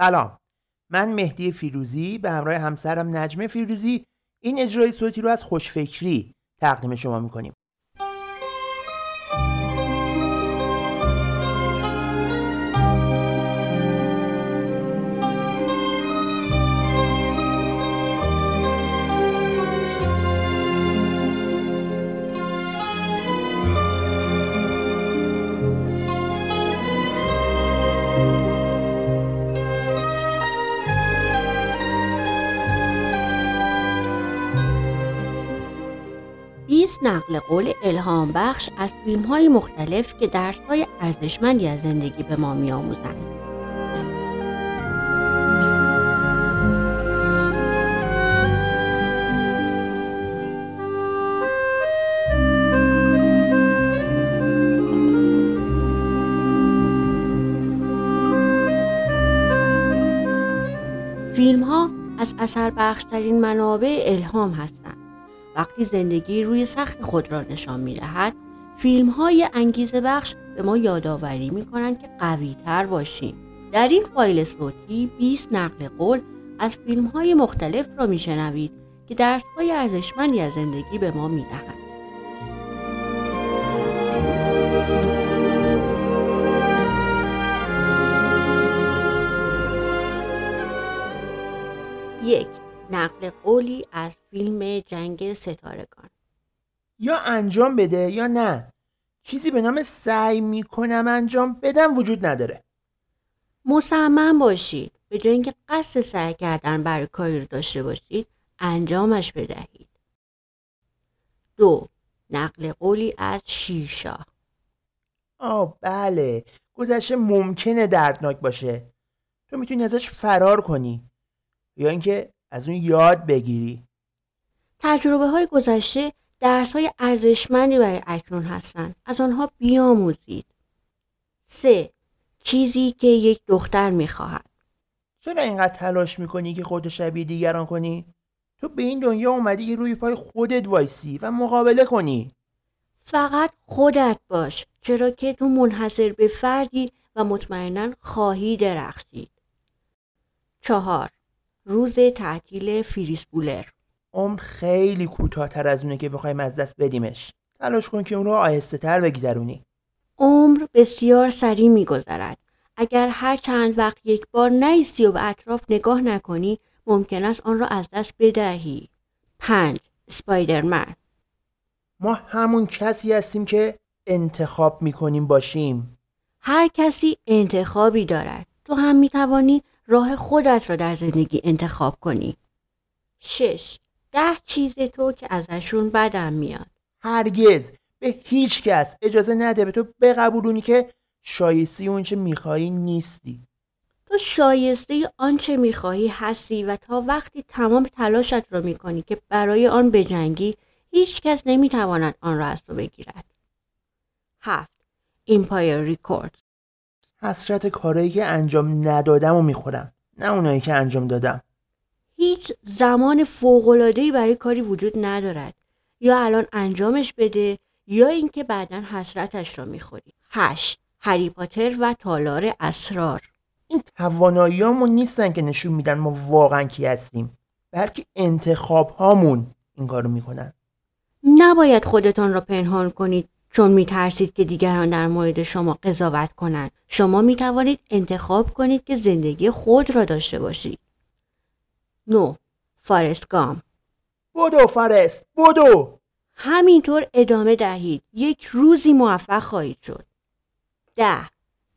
سلام. من مهدی فیروزی به همراه همسرم نجمه فیروزی. این اجرای صوتی رو از خوشفکری تقدیم شما می‌کنیم. نقل قول الهام بخش از فیلم های مختلف که درس های ارزشمندی از زندگی به ما می آموزند. فیلم ها از اثر بخشترین منابع الهام هستند. وقتی زندگی روی سخت خود را نشان می دهد فیلم های انگیزه بخش به ما یادآوری می کنند که قوی تر باشیم در این فایل صوتی 20 نقل قول از فیلم های مختلف را می شنوید که درس های ارزشمندی از زندگی به ما می دهند. یک نقل قولی از فیلم جنگ ستارگان. یا انجام بده یا نه. چیزی به نام سعی می‌کنم انجام بدم وجود نداره. مصمم باشید. به جای اینکه قصد سعی کردن برای کاری رو داشته باشید انجامش بدهید. دو نقل قولی از شیرشاه. آه بله. گذشته ممکنه دردناک باشه. تو می‌تونی ازش فرار کنی. یا اینکه از اون یاد بگیری. تجربه های گذشته درس های ارزشمندی برای اکنون هستند از آنها بیاموزید. سه چیزی که یک دختر می‌خواهد. چرا اینقدر تلاش می‌کنی که خود شبیه دیگران کنی؟ تو به این دنیا اومدی که روی پای خودت وایسی و مقابله کنی. فقط خودت باش چرا که تو منحصر به فردی و مطمئنا خواهی درخشید. چهار روز تعطیل فریس بولر. عمر خیلی کوتاهتر از اونه که بخوایم از دست بدیمش. تلاش کن که اون رو آهسته تر بگذرونی. عمر بسیار سریع میگذرد. اگر هر چند وقت یک بار نیستی و به اطراف نگاه نکنی ممکن است آن را از دست بدهی. پنج سپایدرمن ما همون کسی هستیم که انتخاب می‌کنیم باشیم. هر کسی انتخابی دارد. تو هم می‌توانی راه خودت را در زندگی انتخاب کنی. شش ده چیز تو که ازشون بدم میاد. هرگز به هیچ کس اجازه نده به تو بقبولونی که شایسته اونچه میخوایی نیستی. تو شایسته آنچه می‌خواهی هستی و تا وقتی تمام تلاشت را می‌کنی که برای آن بجنگی هیچ کس نمی‌تواند آن را از تو بگیرد. هفت Empire Records حسرت کارایی که انجام ندادم و می‌خورم. نه اونایی که انجام دادم. هیچ زمان فوق‌العاده‌ای برای کاری وجود ندارد. یا الان انجامش بده یا اینکه بعدا حسرتش را می‌خوری. هشت. هری پاتر و تالار اسرار. این تواناییامون نیستن که نشون میدن ما واقعا کی هستیم. بلکه انتخاب هامون این کارو می‌کنن. نباید خودتان را پنهان کنید. چون می ترسید که دیگران در مورد شما قضاوت کنند. شما می توانید انتخاب کنید که زندگی خود را داشته باشید. نو فارست گام. بودو فارست بودو همینطور ادامه دهید. یک روزی موفق خواهید شد. ده.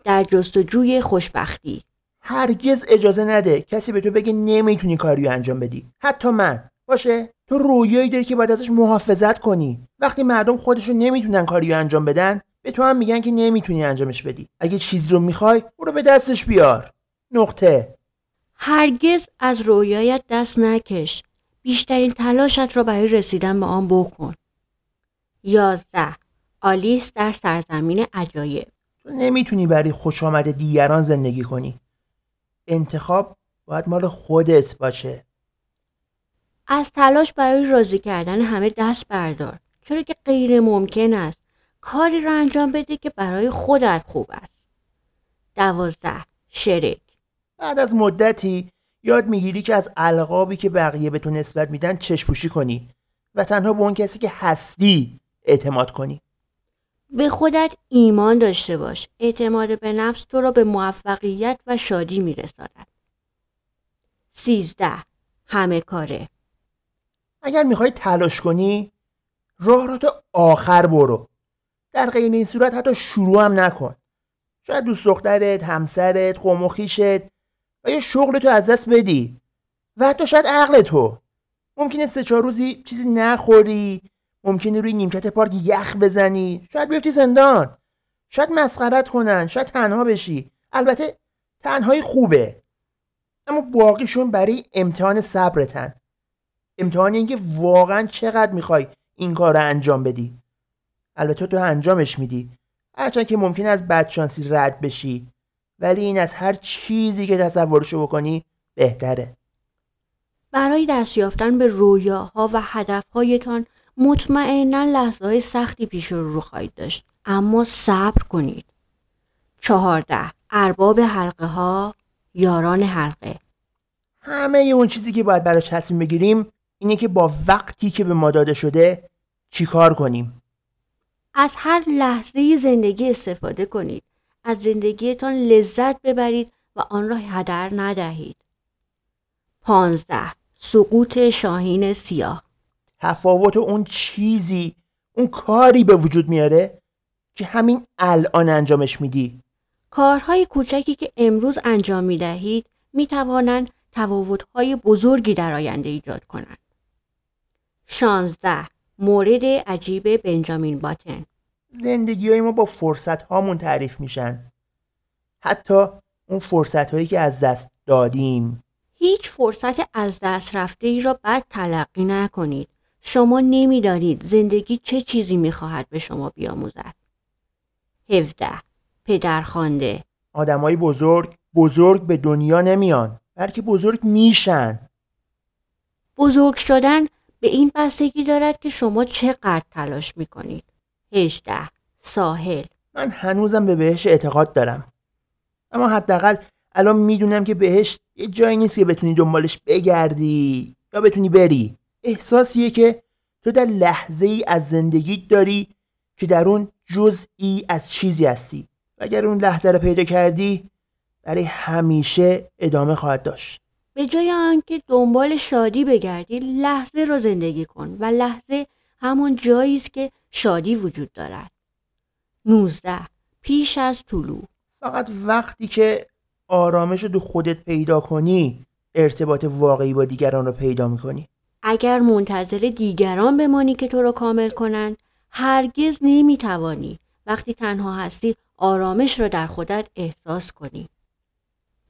در جستجوی خوشبختی. هرگز اجازه نده. کسی به تو بگه نمی‌تونی کاریو انجام بدی. حتی من. باشه؟ تو رویایی داری که باید ازش محافظت کنی. وقتی مردم خودشون نمی‌تونن کاری انجام بدن به تو هم میگن که نمی‌تونی انجامش بدی. اگه چیزی رو می‌خوای برو به دستش بیار. نقطه. هرگز از رویایت دست نکش. بیشترین تلاشت را برای رسیدن به آن بکن. یازده. آلیس در سرزمین عجایب. تو نمی‌تونی برای خوش آمد دیگران زندگی کنی. انتخاب باید مال خودت باشه. از تلاش برای راضی کردن همه دست بردار چرا که غیر ممکن است. کاری را انجام بده که برای خودت خوب است. دوازده. شرک. بعد از مدتی یاد می‌گیری که از القابی که بقیه به تو نسبت میدن چشپوشی کنی و تنها به اون کسی که هستی اعتماد کنی. به خودت ایمان داشته باش. اعتماد به نفس تو را به موفقیت و شادی میرساند. سیزده. همه کاره. اگر می‌خوای تلاش کنی راه را تا آخر برو. در غیر این صورت حتی شروع هم نکن. شاید دوست دخترت همسرت قوم و و یا شغل تو از دست بدی و حتی شاید عقل تو. ممکنه سه چهار روزی چیزی نخوری ممکنه روی نیمکت پارک یخ بزنی. شاید بیفتی زندان. شاید مسخرت کنن. شاید تنها بشی. البته تنهایی خوبه. اما باقیشون برای امتحان صبرتن. امتحان اینکه واقعا چقدر می‌خوای این کار رو انجام بدی. البته تو انجامش میدی. هرچند که ممکن از بدشانسی رد بشی ولی این از هر چیزی که تصورشو بکنی بهتره. برای دست یافتن به رویاها و هدفهایتان مطمئنا لحظه های سختی پیش رو خواهید داشت. اما صبر کنید. چهارده. ارباب حلقه ها یاران حلقه. همه اون چیزی که باید براش تصمیم بگیریم اینه که با وقتی که به ما داده شده چیکار کنیم؟ از هر لحظه زندگی استفاده کنید. از زندگیتان لذت ببرید و آن را هدر ندهید. پانزده. سقوط شاهین سیاه. تفاوت اون چیزی اون کاری به وجود میاره که همین الان انجامش میدی. کارهای کوچکی که امروز انجام می دهید می توانند تفاوت‌های بزرگی در آینده ایجاد کنند. 16. مورد عجیب بنجامین باتن زندگی های ما با فرصت هامون تعریف میشن حتی اون فرصت هایی که از دست دادیم هیچ فرصت از دست رفته ای را بد تلقی نکنید. شما نمی‌دانید زندگی چه چیزی می‌خواهد به شما بیاموزد. 17. پدرخوانده آدمای بزرگ بزرگ به دنیا نمیان بلکه بزرگ میشن بزرگ شدن به این بستگی دارد که شما چقدر تلاش می‌کنید. 18. ساحل. من هنوزم به بهش اعتقاد دارم. اما حداقل الان می‌دونم که بهش یه جایی نیست که بتونی دنبالش بگردی یا بتونی بری. احساسیه که تو در لحظه ای از زندگی داری که در اون جزئی از چیزی هستی. و اگر اون لحظه رو پیدا کردی برای همیشه ادامه خواهد داشت. به جای آنکه دنبال شادی بگردی لحظه رو زندگی کن و لحظه همون جایی است که شادی وجود دارد. 19 پیش از طلوع. فقط وقتی که آرامش رو تو خودت پیدا کنی ارتباط واقعی با دیگران رو پیدا می‌کنی. اگر منتظر دیگران بمانی که تو رو کامل کنند هرگز نمی‌توانی وقتی تنها هستی آرامش را در خودت احساس کنی.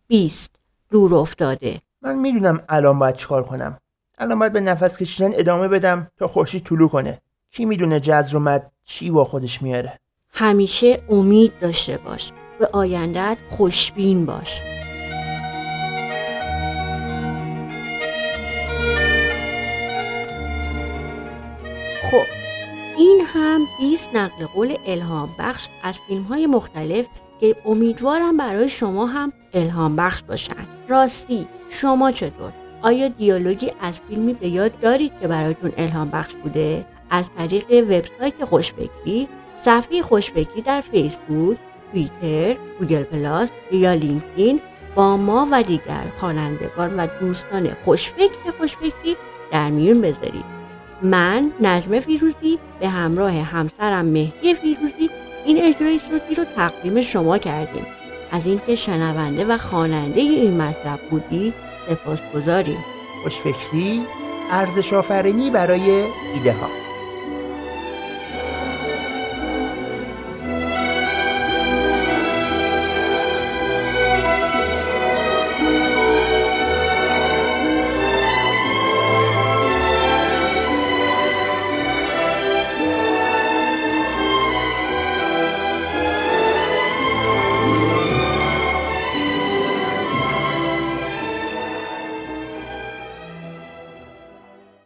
20 دور افتاده. من می‌دونم الان باید چیکار کنم. الان باید به نفس کشیدن ادامه بدم تا خورشید طلوع کنه. کی می‌دونه جزر و چی با خودش میاره. همیشه امید داشته باش. به آیندت خوشبین باش. خب این هم 20 نقل قول الهام بخش از فیلم های مختلف که امیدوارم برای شما هم الهام بخش باشند راستی شما چطور؟ آیا دیالوگی از فیلمی به یاد دارید که برایتون الهام بخش بوده؟ از طریق وبسایت خوشفکری صفحه خوشفکری در فیسبوک توییتر گوگل پلاس یا لینکدین با ما و دیگر خوانندگان و دوستان خوشفکر خوشفکری در میون بذارید. من نجم فیروزی به همراه همسرم مهدی فیروزی این اجرای صوتی رو تقدیم شما کردیم. از اینکه شنونده و خواننده این مطلب بودید سپاس گذاریم خوشفکری ارزش آفرینی برای ایده ها